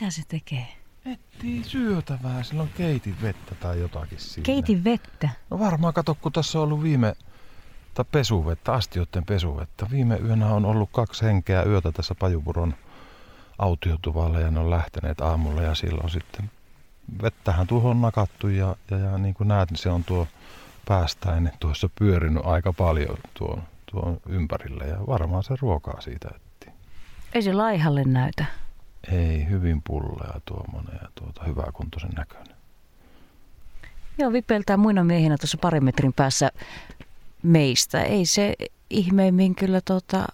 Mitä se tekee? Etsii syötävää, silloin keitin vettä tai jotakin siinä. Keitin vettä. No varmaan kato, kun tässä on ollut viime, tai pesuvettä, astioiden pesuvettä. Viime yönä on ollut kaksi henkeä yötä tässä Pajupuron autiotuvalla ja ne on lähteneet aamulla ja silloin sitten vettähän tuohon on nakattu ja, ja, ja niin kuin näet, niin se on tuo päästäinen tuossa pyörinyt aika paljon tuon, tuon ympärille ja varmaan se ruokaa siitä etti. Ei se laihalle näytä. Ei, hyvin pullea tuommoinen ja tuota, hyväkuntoisen näköinen. Joo, vipeltää muina miehinä tuossa parin metrin päässä meistä. Ei se ihmeemmin kyllä tuota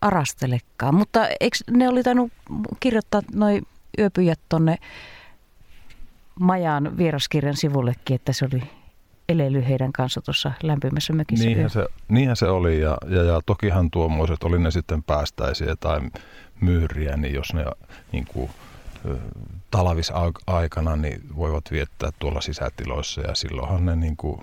arastelekaan. Mutta eikö ne oli tainnut kirjoittaa noin yöpyjät tonne Majan vieraskirjan sivullekin, että se oli elely heidän kanssa tuossa lämpimässä mökissä. Niinhän se, niinhän se oli ja, ja, ja tokihan tuommoiset, oli ne sitten päästäisiä tai myyriä, niin jos ne niin kuin, talvisaikana niin voivat viettää tuolla sisätiloissa ja silloinhan ne niin kuin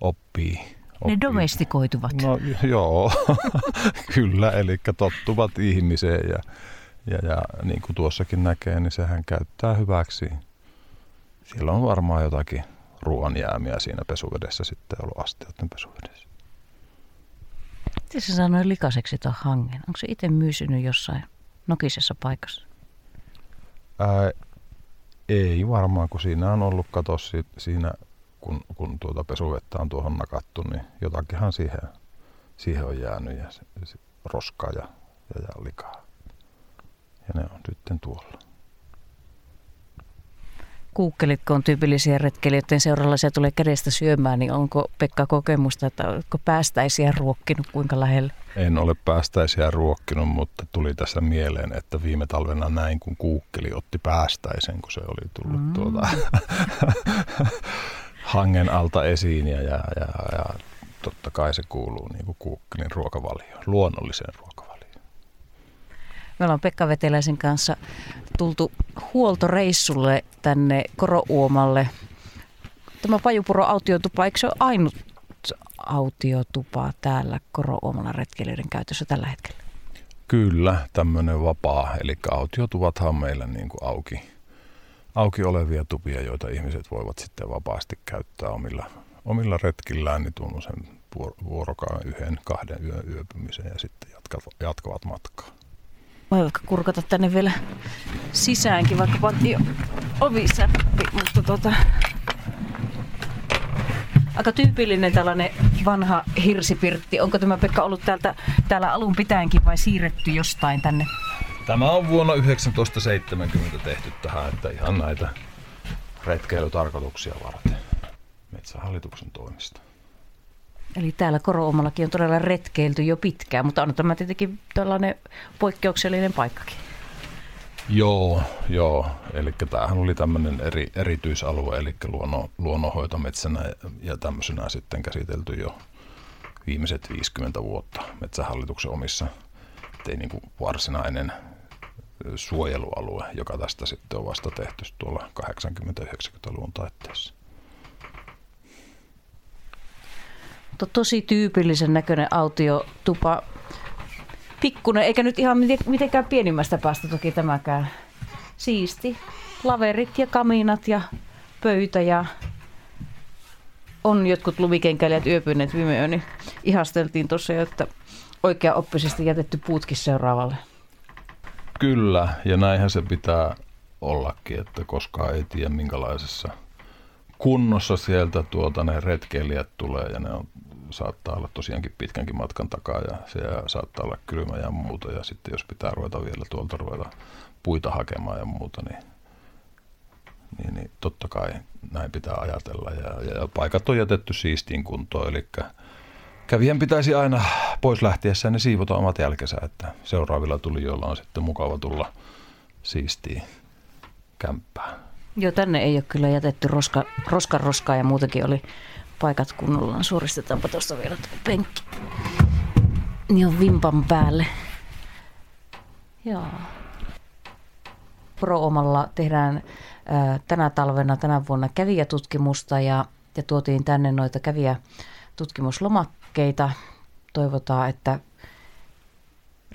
oppii. oppii. Ne domestikoituvat. No joo, kyllä, eli tottuvat ihmiseen ja, ja, ja niin kuin tuossakin näkee, niin sehän käyttää hyväksi. Siellä on varmaan jotakin ruoanjäämiä siinä pesuvedessä sitten ollut astioiden pesuvedessä. Miten se sanoi likaiseksi tuon hangen? Onko se itse myysynyt jossain nokisessa paikassa? Ää, ei varmaan, kun siinä on ollut katos siinä, kun, kun tuota pesuvettä on tuohon nakattu, niin jotakinhan siihen, siihen on jäänyt ja se, se roskaa ja, ja, ja likaa. Ja ne on sitten tuolla kuukkelit, kun on tyypillisiä retkeilijöiden seuralaisia tulee kädestä syömään, niin onko Pekka kokemusta, että onko päästäisiä ruokkinut kuinka lähelle? En ole päästäisiä ruokkinut, mutta tuli tässä mieleen, että viime talvena näin, kun kuukkeli otti päästäisen, kun se oli tullut mm. tuota, hangen alta esiin ja, ja, ja, ja totta kai se kuuluu niin kuin kuukkelin ruokavalioon, luonnolliseen ruokavalioon. Me ollaan Pekka Veteläisen kanssa tultu huoltoreissulle tänne Korouomalle. Tämä Pajupuro autiotupa, eikö se ole ainut autiotupa täällä Korouomalla retkeilijöiden käytössä tällä hetkellä? Kyllä, tämmöinen vapaa. Eli autiotuvathan on meillä niin kuin auki, auki olevia tupia, joita ihmiset voivat sitten vapaasti käyttää omilla, omilla retkillään niin tuommoisen vuorokaan yhden, kahden yön yöpymisen ja sitten jatkavat, jatkavat matkaa. Voi vaikka kurkata tänne vielä sisäänkin, vaikka pantiin ovi säppi, mutta tota, aika tyypillinen tällainen vanha hirsipirtti. Onko tämä Pekka ollut täältä, täällä alun pitäenkin vai siirretty jostain tänne? Tämä on vuonna 1970 tehty tähän, että ihan näitä retkeilytarkoituksia varten metsähallituksen toimista. Eli täällä Koroomallakin on todella retkeilty jo pitkään, mutta on tämä tietenkin tällainen poikkeuksellinen paikkakin. Joo, joo. Eli tämähän oli tämmöinen eri, erityisalue, eli luonno, luonnonhoitometsänä ja tämmöisenä sitten käsitelty jo viimeiset 50 vuotta metsähallituksen omissa, ei niin kuin varsinainen suojelualue, joka tästä sitten on vasta tehty tuolla 80-90-luvun taitteessa. To, tosi tyypillisen näköinen autiotupa. Pikkunen, eikä nyt ihan mitenkään pienimmästä päästä toki tämäkään. Siisti. Laverit ja kaminat ja pöytä ja on jotkut lumikenkäilijät yöpyneet viime yön, niin ihasteltiin tuossa jo, että oikea oppisesti jätetty puutkin seuraavalle. Kyllä, ja näinhän se pitää ollakin, että koskaan ei tiedä minkälaisessa kunnossa sieltä tuota ne retkeilijät tulee ja ne on saattaa olla tosiaankin pitkänkin matkan takaa ja se saattaa olla kylmä ja muuta. Ja sitten jos pitää ruveta vielä tuolta ruveta puita hakemaan ja muuta, niin, niin, niin totta kai näin pitää ajatella. Ja, ja, paikat on jätetty siistiin kuntoon, eli kävijän pitäisi aina pois lähtiessään ne siivota omat jälkensä, että seuraavilla tulijoilla on sitten mukava tulla siistiin kämppään. Joo, tänne ei ole kyllä jätetty roska, roskan roskaa ja muutenkin oli paikat kunnollaan. Suoristetaanpa tuosta vielä tuo penkki. Niin on vimpan päälle. Joo. Pro-omalla tehdään ää, tänä talvena, tänä vuonna kävijätutkimusta ja, ja tuotiin tänne noita kävijätutkimuslomakkeita. Toivotaan, että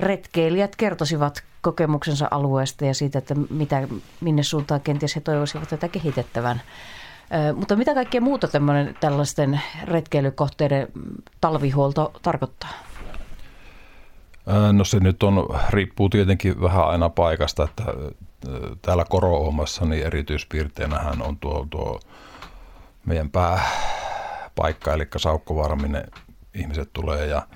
retkeilijät kertosivat kokemuksensa alueesta ja siitä, että mitä, minne suuntaan kenties he toivoisivat tätä kehitettävän. Mutta mitä kaikkea muuta tällaisten retkeilykohteiden talvihuolto tarkoittaa? No se nyt on, riippuu tietenkin vähän aina paikasta, että täällä Koro-Omassa niin erityispiirteenähän on tuo, tuo meidän pääpaikka, eli Saukkovaara, minne ihmiset tulee ja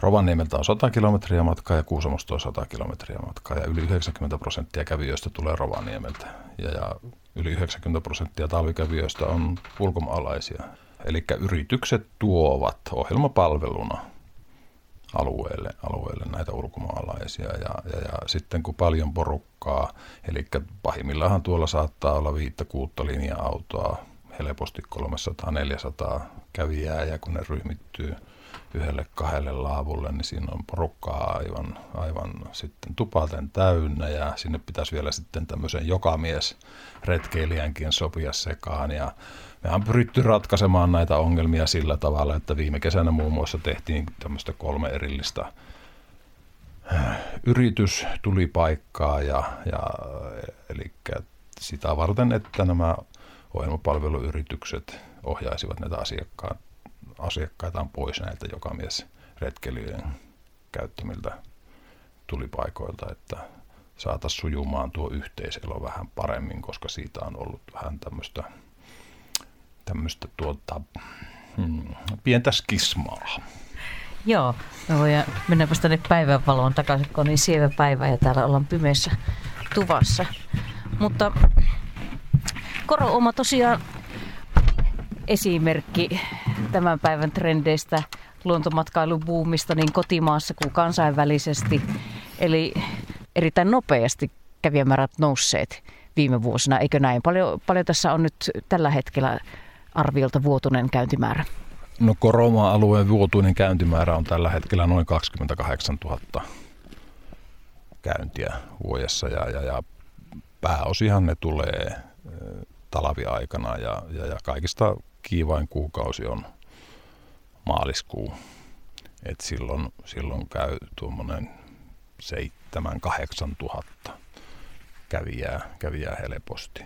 Rovaniemeltä on 100 kilometriä matkaa ja Kuusamosta on 100 kilometriä matkaa ja yli 90 prosenttia kävijöistä tulee Rovaniemeltä ja, ja yli 90 prosenttia talvikävijöistä on ulkomaalaisia. Eli yritykset tuovat ohjelmapalveluna alueelle, alueelle näitä ulkomaalaisia. Ja, ja, ja sitten kun paljon porukkaa, eli pahimmillaan tuolla saattaa olla viittä kuutta linja-autoa, helposti 300-400 kävijää, ja kun ne ryhmittyy yhdelle kahdelle laavulle, niin siinä on porukkaa aivan, aivan sitten tupaten täynnä ja sinne pitäisi vielä sitten tämmöisen jokamies retkeilijänkin sopia sekaan. Ja me on pyritty ratkaisemaan näitä ongelmia sillä tavalla, että viime kesänä muun muassa tehtiin tämmöistä kolme erillistä äh, yritys tuli paikkaa ja, ja eli sitä varten, että nämä ohjelmapalveluyritykset ohjaisivat näitä asiakkaan, asiakkaitaan pois näiltä jokamies retkeilyjen käyttämiltä tulipaikoilta, että saataisiin sujumaan tuo yhteiselo vähän paremmin, koska siitä on ollut vähän tämmöistä tämmöistä tuota, hmm, pientä skismaa. Joo, me voidaan mennäpä tänne päivänvaloon takaisin, kun on niin sievä päivä ja täällä ollaan pimeässä tuvassa. Mutta Koro Oma tosiaan esimerkki tämän päivän trendeistä, luontomatkailubuumista niin kotimaassa kuin kansainvälisesti. Eli erittäin nopeasti kävijämäärät nousseet viime vuosina, eikö näin? Paljon, paljon tässä on nyt tällä hetkellä arviolta vuotuinen käyntimäärä? No Koroma-alueen vuotuinen käyntimäärä on tällä hetkellä noin 28 000 käyntiä vuodessa ja, ja, ja pääosihan ne tulee talviaikana ja, ja, ja kaikista kiivain kuukausi on maaliskuu. Et silloin, silloin käy tuommoinen 7-8 tuhatta kävijää, kävijää helposti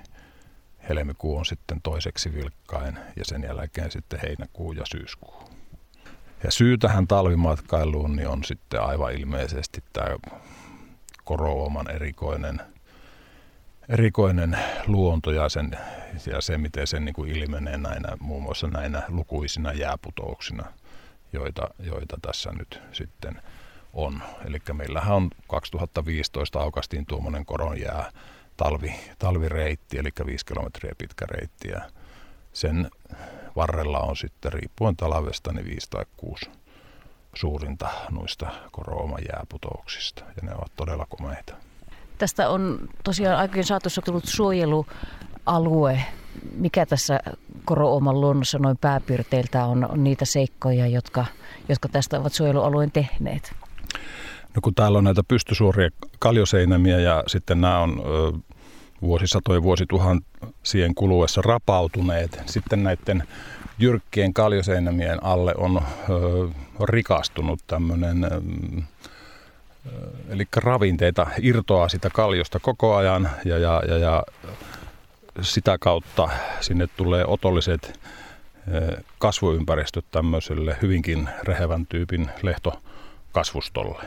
helmikuu on sitten toiseksi vilkkain ja sen jälkeen sitten heinäkuu ja syyskuu. Ja syy tähän talvimatkailuun niin on sitten aivan ilmeisesti tämä korooman erikoinen, erikoinen luonto ja, sen, ja se, miten se niin ilmenee näinä, muun muassa näinä lukuisina jääputouksina, joita, joita tässä nyt sitten on. Eli meillähän on 2015 aukastiin tuommoinen koronjää talvi, talvireitti, eli 5 kilometriä pitkä reitti. Ja sen varrella on sitten riippuen talvesta niin 5 tai 6 suurinta noista korooman jääputouksista, ja ne ovat todella komeita. Tästä on tosiaan aikojen saatossa tullut suojelualue. Mikä tässä Korooman luonnossa noin pääpiirteiltä on, niitä seikkoja, jotka, jotka tästä ovat suojelualueen tehneet? No kun täällä on näitä pystysuoria kaljoseinämiä ja sitten nämä on ö, vuosisatojen vuosituhansien kuluessa rapautuneet. Sitten näiden jyrkkien kaljoseinämien alle on ö, rikastunut tämmöinen, eli ravinteita irtoaa sitä kaljosta koko ajan ja, ja, ja, ja sitä kautta sinne tulee otolliset kasvuympäristöt tämmöiselle hyvinkin rehevän tyypin lehtokasvustolle.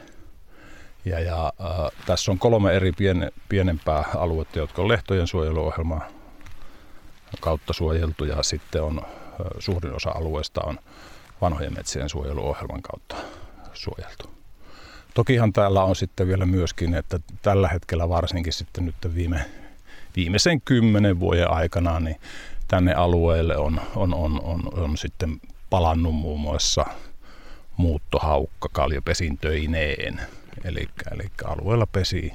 Ja, ja äh, tässä on kolme eri pien, pienempää aluetta, jotka on lehtojen suojeluohjelma kautta suojeltu ja sitten on suurin osa alueesta on vanhojen metsien suojeluohjelman kautta suojeltu. Tokihan täällä on sitten vielä myöskin, että tällä hetkellä varsinkin sitten nyt viime, viimeisen kymmenen vuoden aikana, niin tänne alueelle on, on, on, on, on sitten palannut muun muassa muuttohaukka kaljopesintöineen. Eli, eli alueella pesi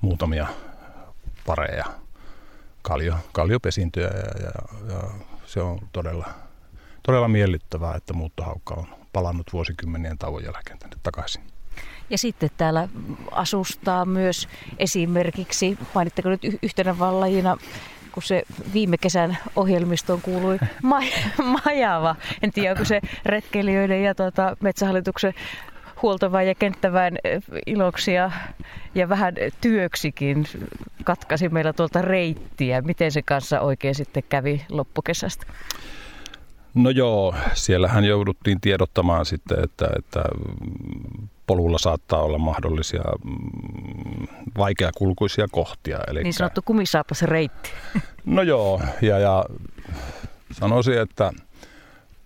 muutamia pareja kaljo, kaljopesintöjä ja, ja, ja se on todella, todella miellyttävää, että muuttohaukka on palannut vuosikymmenien tauon jälkeen tänne takaisin. Ja sitten täällä asustaa myös esimerkiksi, mainitteko nyt yhtenä vallajina kun se viime kesän ohjelmistoon kuului ma- majava. En tiedä, onko se retkeilijöiden ja tuota, metsähallituksen huoltoväen ja kenttäväen iloksi ja, ja vähän työksikin katkasi meillä tuolta reittiä. Miten se kanssa oikein sitten kävi loppukesästä? No joo, siellähän jouduttiin tiedottamaan sitten, että, että polulla saattaa olla mahdollisia mm, vaikeakulkuisia kohtia. Eli... Niin sanottu kumisaapas reitti. No joo, ja, ja sanoisin, että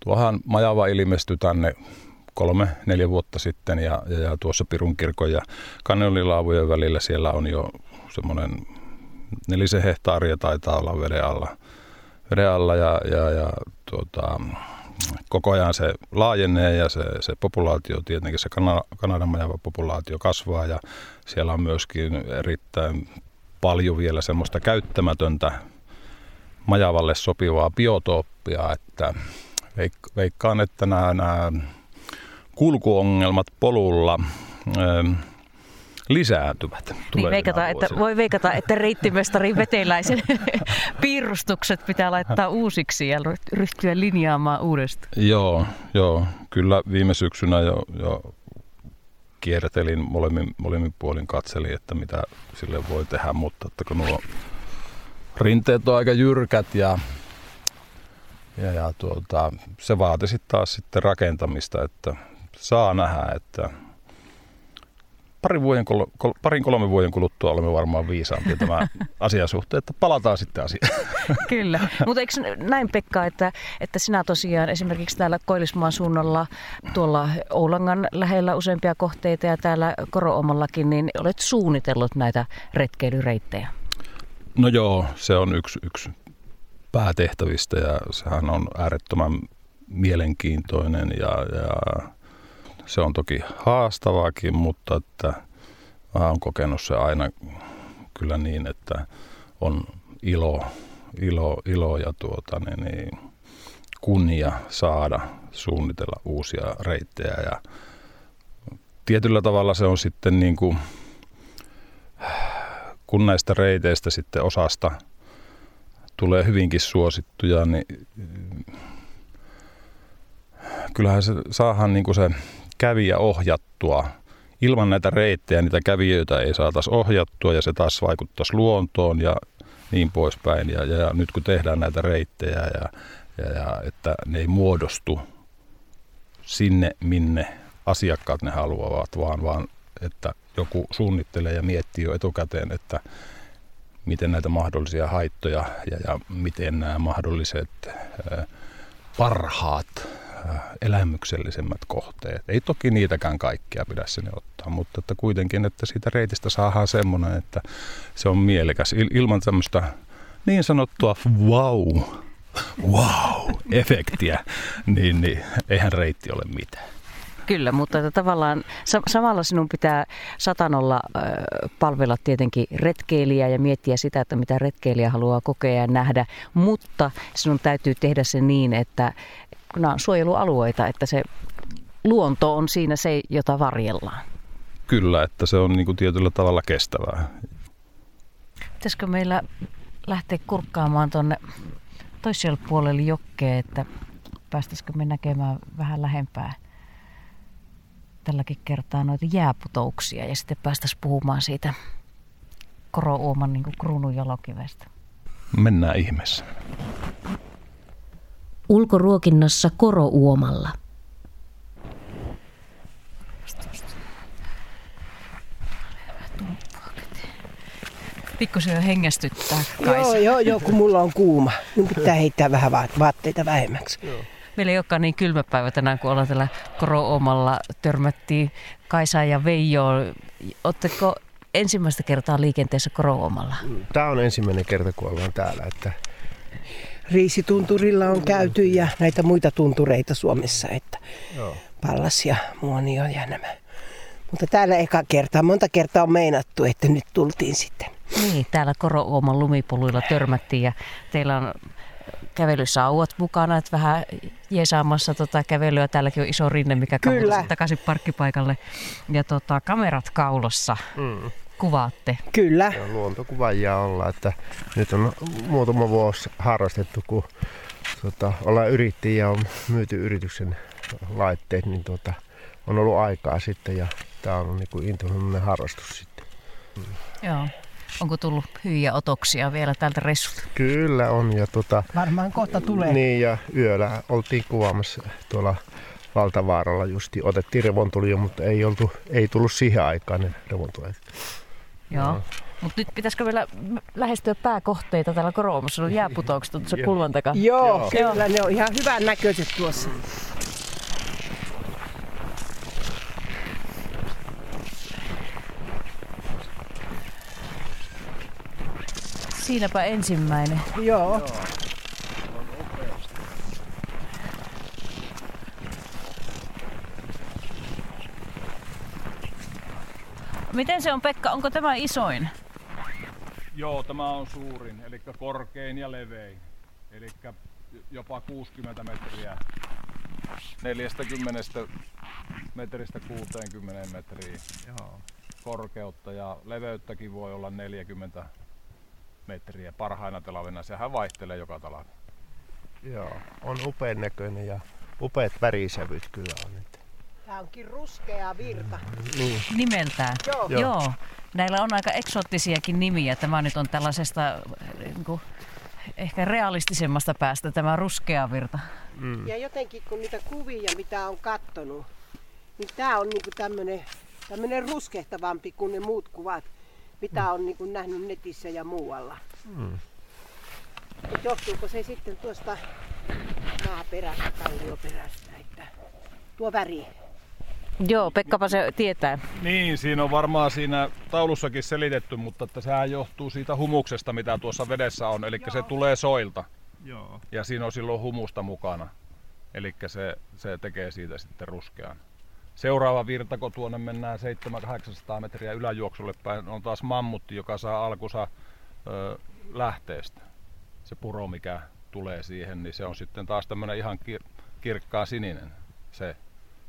tuohan Majava ilmestyi tänne kolme, neljä vuotta sitten ja, ja, ja tuossa Pirun kirkon ja Kannelilaavujen välillä siellä on jo semmoinen nelisen hehtaaria taitaa olla veden alla, veden alla ja, ja, ja tuota, koko ajan se laajenee ja se, se populaatio, tietenkin se Kanadan majava populaatio kasvaa ja siellä on myöskin erittäin paljon vielä semmoista käyttämätöntä majavalle sopivaa biotooppia, että veikkaan, että nämä, nämä kulkuongelmat polulla lisääntyvät. Niin veikata, että, voi veikata, että reittimestari veteläisen piirustukset pitää laittaa uusiksi ja ryhtyä linjaamaan uudestaan. Joo, joo. kyllä viime syksynä jo, jo kiertelin molemmin, molemmin puolin katseli, että mitä sille voi tehdä, mutta että kun nuo rinteet on aika jyrkät ja, ja, ja tuota, se vaatisi taas sitten rakentamista, että saa nähdä, että parin, vuoden, parin kolmen vuoden kuluttua olemme varmaan viisaampia tämä asian suhteen, että palataan sitten asiaan. Kyllä, mutta eikö näin Pekka, että, että sinä tosiaan esimerkiksi täällä Koillismaan suunnalla tuolla Oulangan lähellä useampia kohteita ja täällä Koroomallakin, niin olet suunnitellut näitä retkeilyreittejä? No joo, se on yksi, yksi päätehtävistä ja sehän on äärettömän mielenkiintoinen ja, ja se on toki haastavaakin, mutta että mä oon kokenut se aina kyllä niin, että on ilo, ilo, ilo ja tuota, niin, niin, kunnia saada suunnitella uusia reittejä. Ja tietyllä tavalla se on sitten niin kuin, kun näistä reiteistä sitten osasta tulee hyvinkin suosittuja, niin kyllähän se saahan niin kuin se kävijä ohjattua. Ilman näitä reittejä niitä kävijöitä ei saataisi ohjattua ja se taas vaikuttaisi luontoon ja niin poispäin. Ja, ja, nyt kun tehdään näitä reittejä ja, ja, ja että ne ei muodostu sinne, minne asiakkaat ne haluavat, vaan, vaan että joku suunnittelee ja miettii jo etukäteen, että miten näitä mahdollisia haittoja ja, ja miten nämä mahdolliset parhaat elämyksellisemmät kohteet. Ei toki niitäkään kaikkia pidä sinne ottaa, mutta että kuitenkin, että siitä reitistä saadaan semmoinen, että se on mielekäs. ilman tämmöistä niin sanottua wow, wow-efektiä, niin, niin eihän reitti ole mitään. Kyllä, mutta että tavallaan samalla sinun pitää satanolla palvella tietenkin retkeilijää ja miettiä sitä, että mitä retkeilijä haluaa kokea ja nähdä, mutta sinun täytyy tehdä se niin, että, kun nämä on suojelualueita, että se luonto on siinä se, jota varjellaan. Kyllä, että se on niin kuin tietyllä tavalla kestävää. Pitäisikö meillä lähteä kurkkaamaan tuonne toiselle puolelle jokkeen, että päästäisikö me näkemään vähän lähempää tälläkin kertaa noita jääputouksia ja sitten päästäisiin puhumaan siitä Korouoman niin kruunun jalokivestä. Mennään ihmeessä ulkoruokinnassa korouomalla. Pikkusen jo hengästyttää. Joo, joo, joo, kun mulla on kuuma. Nyt pitää heittää vähän vaatteita vähemmäksi. Joo. Meillä ei olekaan niin kylmä päivä tänään, kun ollaan täällä Koro-omalla. Törmättiin Kaisa ja Veijo. Oletteko ensimmäistä kertaa liikenteessä Koro-omalla? Tämä on ensimmäinen kerta, kun ollaan täällä. Että Riisitunturilla on käyty ja näitä muita tuntureita Suomessa, että Joo. Pallas ja Muonio ja nämä. Mutta täällä eka kertaa, monta kertaa on meinattu, että nyt tultiin sitten. Niin, täällä Koro-Ooman lumipoluilla törmättiin ja teillä on kävelysauvat mukana, että vähän jeesaamassa tota kävelyä. Täälläkin on iso rinne, mikä kautta takaisin parkkipaikalle. Ja tota, kamerat kaulossa. Mm kuvaatte. Kyllä. Ja luontokuvaajia olla, että nyt on muutama vuosi harrastettu, kun tota, ollaan yrittäjiä ja on myyty yrityksen laitteet, niin tota, on ollut aikaa sitten ja tämä on niin kuin intohimoinen harrastus sitten. Joo. Onko tullut hyviä otoksia vielä tältä reissulta? Kyllä on ja tota, Varmaan kohta tulee. niin ja yöllä oltiin kuvaamassa tuolla Valtavaaralla justi. Otettiin revontulia, mutta ei, oltu, ei tullut siihen aikaan ne revontulet. Joo. Mutta nyt pitäisikö vielä lähestyä pääkohteita täällä Koroomassa? On jääputoukset on tuossa Joo. kulman takaa. Joo, Joo. kyllä ne on ihan hyvän näköiset tuossa. Siinäpä ensimmäinen. Joo. Miten se on Pekka? Onko tämä isoin? Joo, tämä on suurin, eli korkein ja levein. Eli jopa 60 metriä. 40 metristä 60 metriä Joo. korkeutta ja leveyttäkin voi olla 40 metriä parhaina talvena. Sehän vaihtelee joka talvi. Joo, on upean näköinen ja upeat värisävyt kyllä on. Että. Tämä onkin ruskea virta. Niin, Nimeltään. Joo. Joo. Joo. Näillä on aika eksoottisiakin nimiä. Tämä nyt on tällaisesta niin kuin, ehkä realistisemmasta päästä tämä ruskea virta. mm, Ja jotenkin kun niitä kuvia, mitä on kattonut, niin tämä on niinku tämmönen, tämmönen ruskehtavampi kuin ne muut kuvat, mitä on niinku nähnyt netissä ja muualla. mm. Et johtuuko se sitten tuosta maaperästä, kallioperästä, että tuo väri. Joo, Pekkapa se tietää. Niin, siinä on varmaan siinä taulussakin selitetty, mutta että sehän johtuu siitä humuksesta, mitä tuossa vedessä on. Eli se tulee soilta Joo. ja siinä on silloin humusta mukana. Eli se, se tekee siitä sitten ruskean. Seuraava virta, kun tuonne mennään 700-800 metriä yläjuoksulle päin, on taas mammutti, joka saa alkunsa ö, lähteestä. Se puro, mikä tulee siihen, niin se on sitten taas tämmöinen ihan kir- kirkkaan sininen se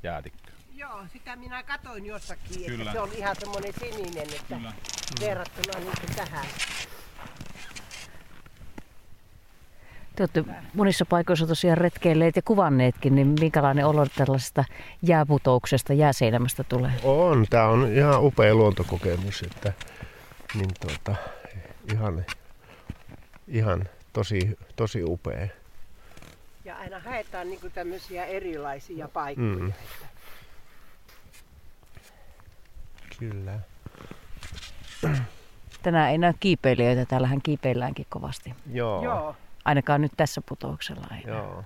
jäätikkö. Joo, sitä minä katoin jossakin, Kyllä. että se on ihan semmoinen sininen, että Kyllä. verrattuna nyt tähän. Te olette monissa paikoissa tosiaan retkeilleet ja kuvanneetkin, niin minkälainen olo tällaisesta jääputouksesta, jääseinämästä tulee? On, tämä on ihan upea luontokokemus, että niin tuota, ihan, ihan tosi, tosi upea. Ja aina haetaan niinku tämmöisiä erilaisia paikkoja. Mm. Että Kyllä. Tänään ei näy kiipeilijöitä, täällähän kiipeilläänkin kovasti. Joo. Joo. Ainakaan nyt tässä putouksella ei. Joo.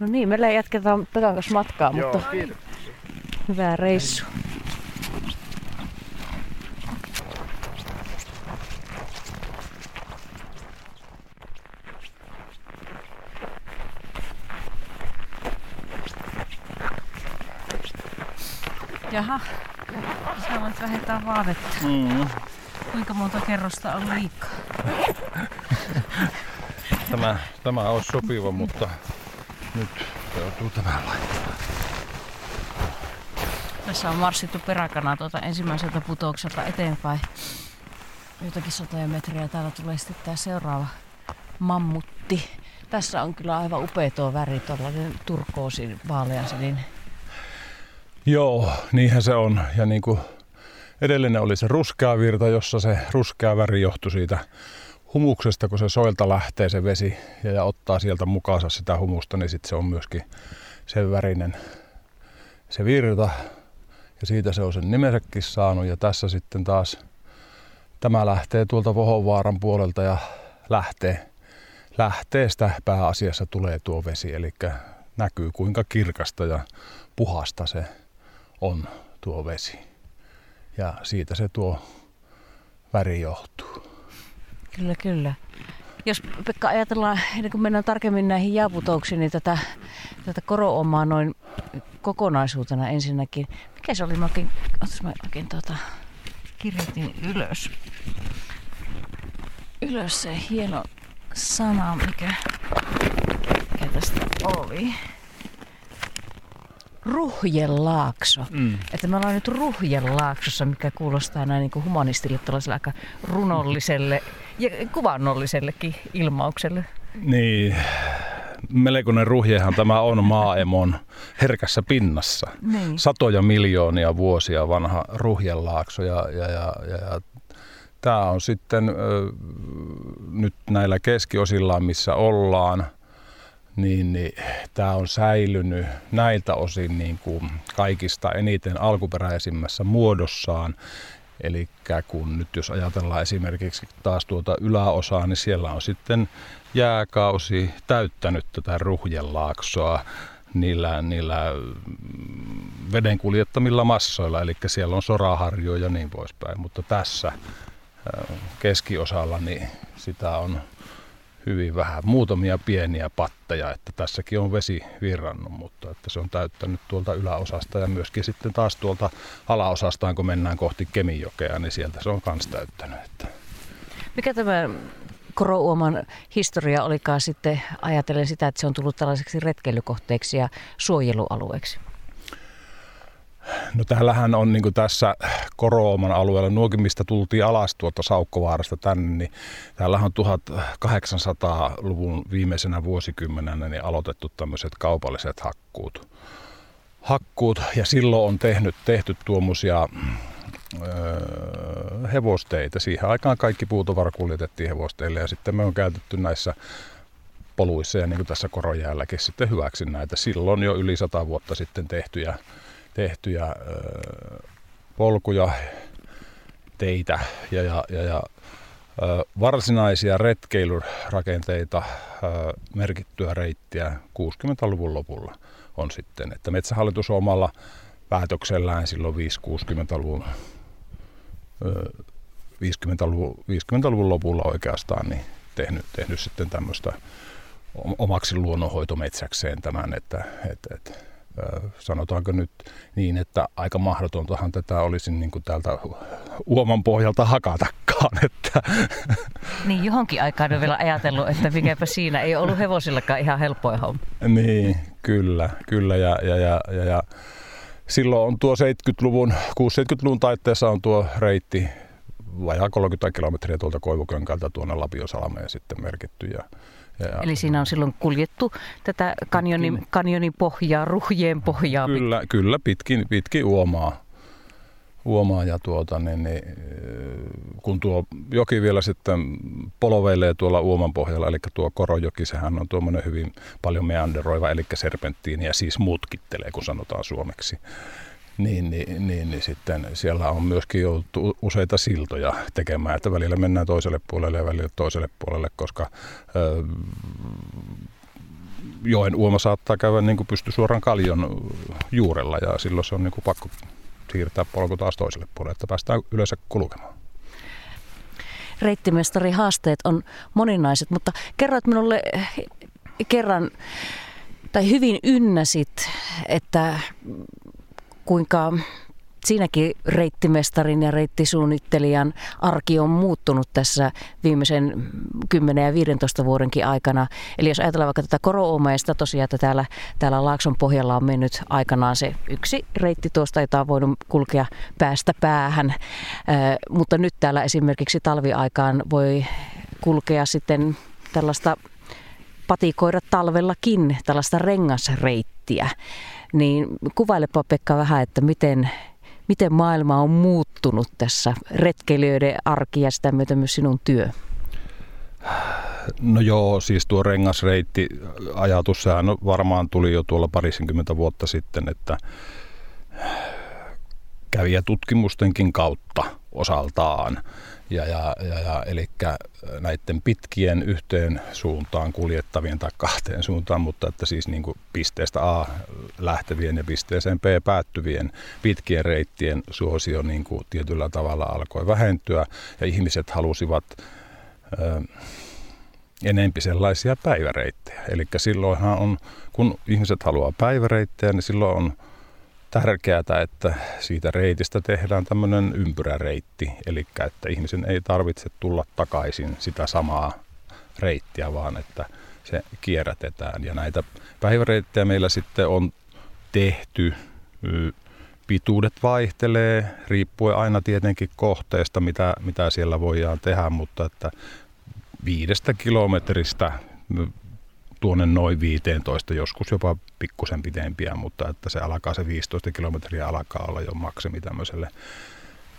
No niin, meillä jatketaan Pekan kanssa matkaa, Joo, mutta kiitos. hyvää reissu. Jaha, sä voit vähentää vaatetta. Mm. Kuinka monta kerrosta on liikaa? Tämä, tämä olisi sopiva, mutta nyt joutuu tämä laittaa. Tässä on marssittu peräkanaa tuota ensimmäiseltä putoukselta eteenpäin. Jotakin satoja metriä. Täällä tulee sitten tämä seuraava mammutti. Tässä on kyllä aivan upea tuo väri, tuollainen turkoosin vaaleansininen. Joo, niinhän se on. Ja niin kuin edellinen oli se ruskea virta, jossa se ruskea väri johtui siitä humuksesta, kun se soilta lähtee se vesi ja, ottaa sieltä mukaansa sitä humusta, niin sitten se on myöskin sen värinen se virta. Ja siitä se on sen nimensäkin saanut. Ja tässä sitten taas tämä lähtee tuolta Vohovaaran puolelta ja lähtee, lähteestä pääasiassa tulee tuo vesi. Eli näkyy kuinka kirkasta ja puhasta se on tuo vesi. Ja siitä se tuo väri johtuu. Kyllä, kyllä. Jos Pekka ajatellaan, ennen kuin mennään tarkemmin näihin jääputouksiin, niin tätä, tätä koroomaa noin kokonaisuutena ensinnäkin. Mikä se oli? Mä oikein, mä oikein tota, kirjoitin ylös. Ylös se hieno sana, mikä, mikä tästä oli. Ruhjelaakso. Mm. Että me ollaan nyt Ruhjelaaksossa, mikä kuulostaa näin niin kuin humanistille aika runolliselle ja kuvannollisellekin ilmaukselle. Niin, melkoinen ruhjehan tämä on maaemon herkässä pinnassa. Niin. Satoja miljoonia vuosia vanha ruhjelaakso ja, ja, ja, ja, ja tämä on sitten ö, nyt näillä keskiosillaan, missä ollaan, niin, niin tämä on säilynyt näiltä osin niin kuin kaikista eniten alkuperäisimmässä muodossaan. Eli kun nyt jos ajatellaan esimerkiksi taas tuota yläosaa, niin siellä on sitten jääkausi täyttänyt tätä ruhjelaaksoa niillä, niillä veden kuljettamilla massoilla, eli siellä on soraharjoja ja niin poispäin. Mutta tässä keskiosalla niin sitä on hyvin vähän, muutamia pieniä patteja, että tässäkin on vesi virrannut, mutta että se on täyttänyt tuolta yläosasta ja myöskin sitten taas tuolta alaosastaan, kun mennään kohti Kemijokea, niin sieltä se on myös täyttänyt. Että. Mikä tämä Korouoman historia olikaan sitten, ajatellen sitä, että se on tullut tällaiseksi retkeilykohteeksi ja suojelualueeksi? No täällähän on niin tässä Korooman alueella, nuokin mistä tultiin alas tuolta Saukkovaarasta tänne, niin täällähän on 1800-luvun viimeisenä vuosikymmenenä niin aloitettu tämmöiset kaupalliset hakkuut. hakkuut ja silloin on tehnyt, tehty tuommoisia öö, hevosteitä. Siihen aikaan kaikki puutavara kuljetettiin hevosteille ja sitten me on käytetty näissä poluissa ja niin kuin tässä korojäälläkin sitten hyväksi näitä silloin jo yli sata vuotta sitten tehtyjä tehtyjä polkuja, teitä ja, ja, ja, ja varsinaisia retkeilurakenteita, merkittyä reittiä 60-luvun lopulla on sitten. Että Metsähallitus omalla päätöksellään silloin 5-60-luvun 50-luvun, 50-luvun lopulla oikeastaan niin tehnyt, tehnyt sitten tämmöistä omaksi luonnonhoitometsäkseen tämän, että, että, että sanotaanko nyt niin, että aika mahdotontahan tätä olisi niin kuin täältä uoman pohjalta hakatakaan. Että. Niin, johonkin aikaan on vielä ajatellut, että mikäpä siinä ei ollut hevosillakaan ihan helppoja homma. Niin, kyllä, kyllä ja, ja, ja, ja, ja silloin on tuo 70-luvun, 60-70-luvun taitteessa on tuo reitti vajaa 30 kilometriä tuolta Koivukönkältä tuonne Lapiosalmeen sitten merkitty ja ja, Eli siinä on silloin kuljettu tätä kanjonin, kanjonin pohjaa, ruhjeen pohjaa. Kyllä, kyllä pitkin, pitkin uomaa. uomaa ja tuota, niin, niin, kun tuo joki vielä sitten poloveilee tuolla uoman pohjalla, eli tuo Korojoki, sehän on tuommoinen hyvin paljon meanderoiva, eli serpenttiini ja siis mutkittelee, kun sanotaan suomeksi niin, niin, niin, niin sitten siellä on myöskin joutu useita siltoja tekemään, että välillä mennään toiselle puolelle ja välillä toiselle puolelle, koska ö, joen uoma saattaa käydä niin kuin pysty suoraan kaljon juurella ja silloin se on niin kuin pakko siirtää polku taas toiselle puolelle, että päästään yleensä kulkemaan. Reittimestari haasteet on moninaiset, mutta kerroit minulle kerran, tai hyvin ynnäsit, että kuinka siinäkin reittimestarin ja reittisuunnittelijan arki on muuttunut tässä viimeisen 10 ja 15 vuodenkin aikana. Eli jos ajatellaan vaikka tätä koroumeista tosiaan, että täällä, täällä Laakson pohjalla on mennyt aikanaan se yksi reitti tuosta, jota on voinut kulkea päästä päähän. Äh, mutta nyt täällä esimerkiksi talviaikaan voi kulkea sitten tällaista patikoida talvellakin, tällaista rengasreittiä. Niin kuvailepa Pekka vähän, että miten, miten maailma on muuttunut tässä retkeilijöiden arki ja sitä myötä myös sinun työ? No joo, siis tuo rengasreitti ajatus, sehän varmaan tuli jo tuolla parisenkymmentä vuotta sitten, että kävijätutkimustenkin kautta osaltaan ja, ja, ja, ja, eli näiden pitkien yhteen suuntaan kuljettavien tai kahteen suuntaan, mutta että siis niin kuin pisteestä A lähtevien ja pisteeseen B päättyvien pitkien reittien suosio niin kuin tietyllä tavalla alkoi vähentyä ja ihmiset halusivat ö, enempi sellaisia päiväreittejä. Eli silloinhan on, kun ihmiset haluaa päiväreittejä, niin silloin on tärkeää, että siitä reitistä tehdään tämmöinen ympyräreitti, eli että ihmisen ei tarvitse tulla takaisin sitä samaa reittiä, vaan että se kierrätetään. Ja näitä päiväreittejä meillä sitten on tehty. Pituudet vaihtelee, riippuen aina tietenkin kohteesta, mitä, mitä siellä voidaan tehdä, mutta että viidestä kilometristä tuonne noin 15, joskus jopa pikkusen pitempiä, mutta että se alkaa se 15 kilometriä alkaa olla jo maksimi tämmöiselle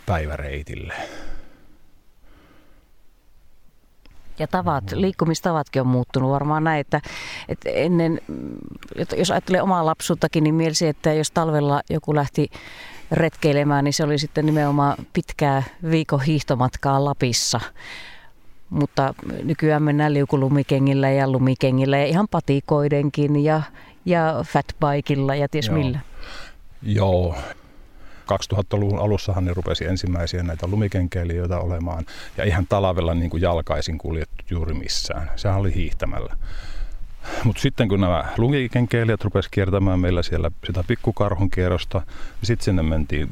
päiväreitille. Ja tavat, liikkumistavatkin on muuttunut varmaan näin, että, että ennen, jos ajattelee omaa lapsuuttakin, niin mielisi, että jos talvella joku lähti retkeilemään, niin se oli sitten nimenomaan pitkää viikon hiihtomatkaa Lapissa. Mutta nykyään mennään liukulumikengillä ja lumikengillä ja ihan patikoidenkin ja, ja fatbikeilla ja ties Joo. millä. Joo, 2000-luvun alussahan ne rupesi ensimmäisiä näitä lumikenkeilijöitä olemaan. Ja ihan talvella niin kuin jalkaisin kuljettu juuri missään. Sehän oli hiihtämällä. Mutta sitten kun nämä lumikenkeilijät rupesivat kiertämään meillä siellä sitä pikkukarhun kierrosta, niin sitten sinne mentiin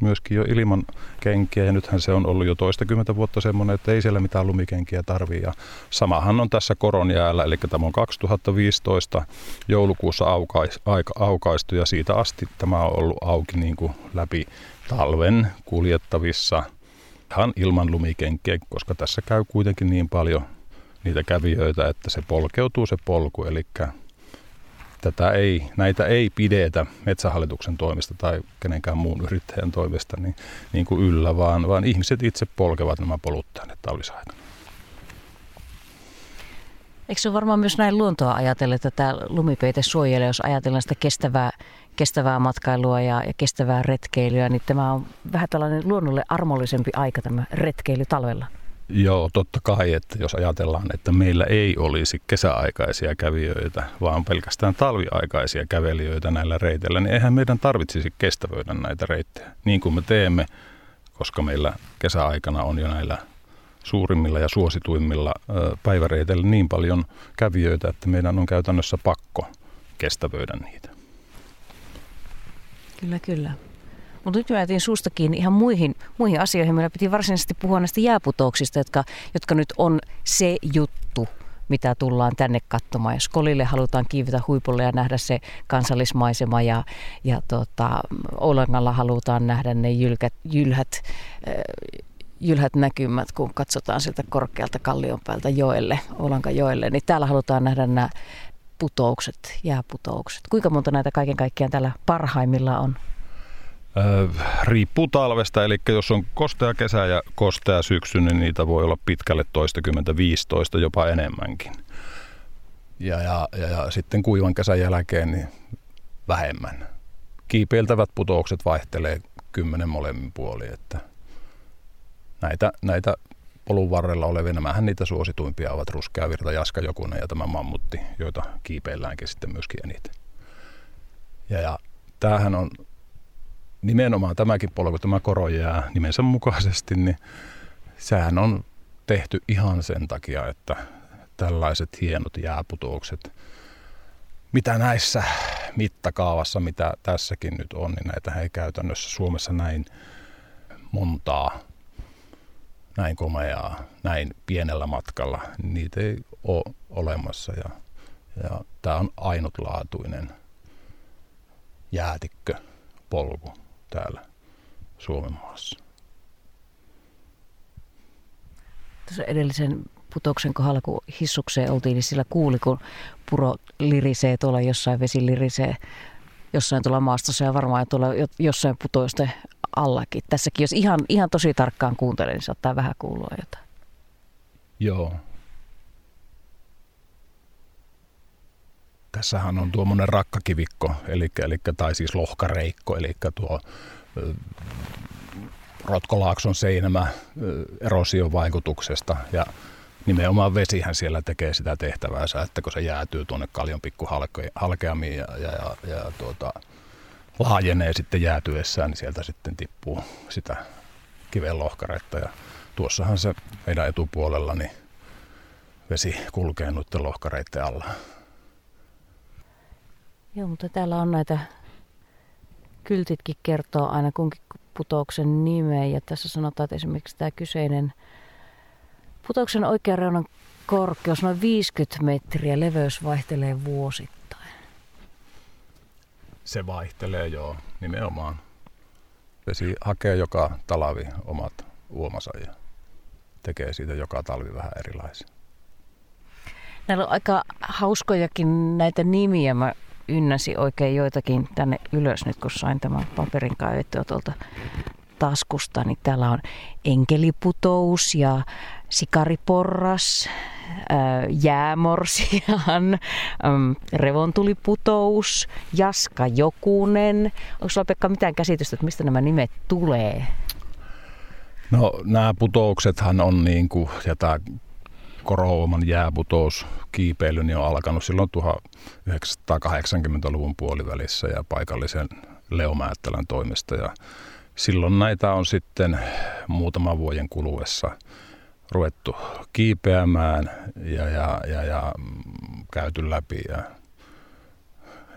myöskin jo ilman kenkiä ja nythän se on ollut jo toistakymmentä vuotta semmoinen, että ei siellä mitään lumikenkiä tarvii. Ja samahan on tässä koronjäällä, eli tämä on 2015 joulukuussa aukais, aika, aukaistu ja siitä asti tämä on ollut auki niin kuin läpi talven kuljettavissa ihan ilman lumikenkiä, koska tässä käy kuitenkin niin paljon niitä kävijöitä, että se polkeutuu se polku, eli tätä ei, näitä ei pidetä metsähallituksen toimesta tai kenenkään muun yrittäjän toimesta niin, niin kuin yllä, vaan, vaan ihmiset itse polkevat nämä polut tänne talvisaikana. Eikö se varmaan myös näin luontoa ajatella, että tämä lumipeite suojelee, jos ajatellaan sitä kestävää, kestävää matkailua ja, ja kestävää retkeilyä, niin tämä on vähän tällainen luonnolle armollisempi aika tämä retkeily talvella. Joo, totta kai, että jos ajatellaan, että meillä ei olisi kesäaikaisia kävijöitä, vaan pelkästään talviaikaisia kävelijöitä näillä reiteillä, niin eihän meidän tarvitsisi kestävöidä näitä reittejä niin kuin me teemme, koska meillä kesäaikana on jo näillä suurimmilla ja suosituimmilla päiväreiteillä niin paljon kävijöitä, että meidän on käytännössä pakko kestävöidä niitä. Kyllä, kyllä. Mutta nyt mä jätin suustakin ihan muihin, muihin asioihin. Meillä piti varsinaisesti puhua näistä jääputouksista, jotka, jotka nyt on se juttu, mitä tullaan tänne katsomaan. Jos Kolille halutaan kiivetä huipulle ja nähdä se kansallismaisema ja, ja tota, Oulangalla halutaan nähdä ne jylkät, jylhät, jylhät näkymät, kun katsotaan sieltä korkealta kallion päältä joelle, Oulanka joelle, niin täällä halutaan nähdä nämä putoukset, jääputoukset. Kuinka monta näitä kaiken kaikkiaan täällä parhaimmillaan on? Riippuu talvesta, eli jos on kostea kesä ja kostea syksy, niin niitä voi olla pitkälle toistakymmentä, viistoista, jopa enemmänkin. Ja, ja, ja, ja sitten kuivan kesän jälkeen niin vähemmän. Kiipeiltävät putoukset vaihtelee kymmenen molemmin puoli, että näitä, näitä polun varrella olevia, nämähän niitä suosituimpia ovat ruskeavirta, jaska jokunen ja tämä mammutti, joita kiipeilläänkin sitten myöskin eniten. Ja, ja tämähän on nimenomaan tämäkin polku, tämä koro jää nimensä mukaisesti, niin sehän on tehty ihan sen takia, että tällaiset hienot jääputoukset, mitä näissä mittakaavassa, mitä tässäkin nyt on, niin näitä ei käytännössä Suomessa näin montaa, näin komeaa, näin pienellä matkalla, niin niitä ei ole olemassa. Ja, ja tämä on ainutlaatuinen jäätikkö polku täällä Suomen maassa. Tuossa edellisen putoksen kohdalla, kun hissukseen oltiin, niin sillä kuuli, kun puro lirisee tuolla jossain, vesi lirisee jossain tuolla maastossa ja varmaan tuolla jossain putoisten allakin. Tässäkin, jos ihan, ihan tosi tarkkaan kuuntelee, niin saattaa vähän kuulua jotain. Joo. Tässähän on tuommoinen rakkakivikko, eli, eli, tai siis lohkareikko, eli tuo Rotkolaakson seinämä erosion vaikutuksesta ja nimenomaan vesihän siellä tekee sitä tehtäväänsä, että kun se jäätyy tuonne kaljon pikku halkeamiin ja, ja, ja, ja tuota, laajenee sitten jäätyessään, niin sieltä sitten tippuu sitä kiven lohkaretta ja tuossahan se meidän etupuolella niin vesi kulkee noiden lohkareiden alla. Joo, mutta täällä on näitä kyltitkin kertoo aina kunkin putouksen nimeä. Ja tässä sanotaan, että esimerkiksi tämä kyseinen putouksen oikean reunan korkeus noin 50 metriä, leveys vaihtelee vuosittain. Se vaihtelee joo, nimenomaan. Vesi hakee joka talavi omat uomansa ja tekee siitä joka talvi vähän erilaisia. Näillä on aika hauskojakin näitä nimiä. Mä ynnäsin oikein joitakin tänne ylös nyt, kun sain tämän paperin kaivettua tuolta taskusta. Niin täällä on enkeliputous ja sikariporras, jäämorsian, revontuliputous, Jaska Jokunen. Onko sulla Pekka mitään käsitystä, että mistä nämä nimet tulee? No nämä putouksethan on niin kuin, ja tämä Korooman jääputous kiipeily niin on alkanut silloin 1980-luvun puolivälissä ja paikallisen Leo Määttälän toimesta. Ja silloin näitä on sitten muutaman vuoden kuluessa ruvettu kiipeämään ja, ja, ja, ja käyty läpi. Ja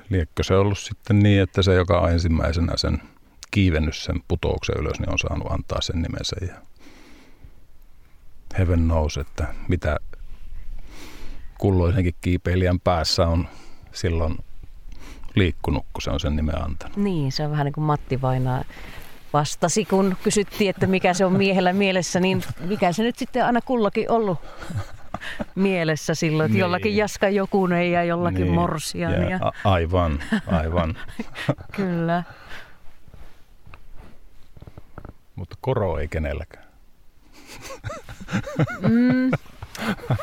liekkö se ollut sitten niin, että se, joka on ensimmäisenä sen kiivennyt sen putouksen ylös, niin on saanut antaa sen nimensä. Ja heaven knows, että mitä kulloisenkin kiipeilijän päässä on silloin liikkunut, kun se on sen nimen antanut. Niin, se on vähän niin kuin Matti Vainaa vastasi, kun kysyttiin, että mikä se on miehellä mielessä, niin mikä se nyt sitten aina kullakin ollut mielessä silloin, että niin. jollakin Jaska Jokunen ja jollakin niin. Morsian. Ja, ja... A- aivan, aivan. Kyllä. Mutta koro ei kenelläkään. Mm,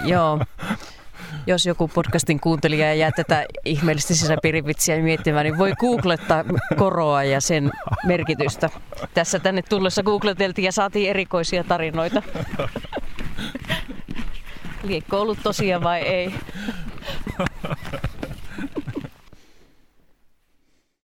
joo. Jos joku podcastin kuuntelija jää tätä ihmeellistä sisäpiirivitsiä miettimään, niin voi googlettaa koroa ja sen merkitystä. Tässä tänne tullessa googleteltiin ja saatiin erikoisia tarinoita. Liekko ollut tosia vai ei?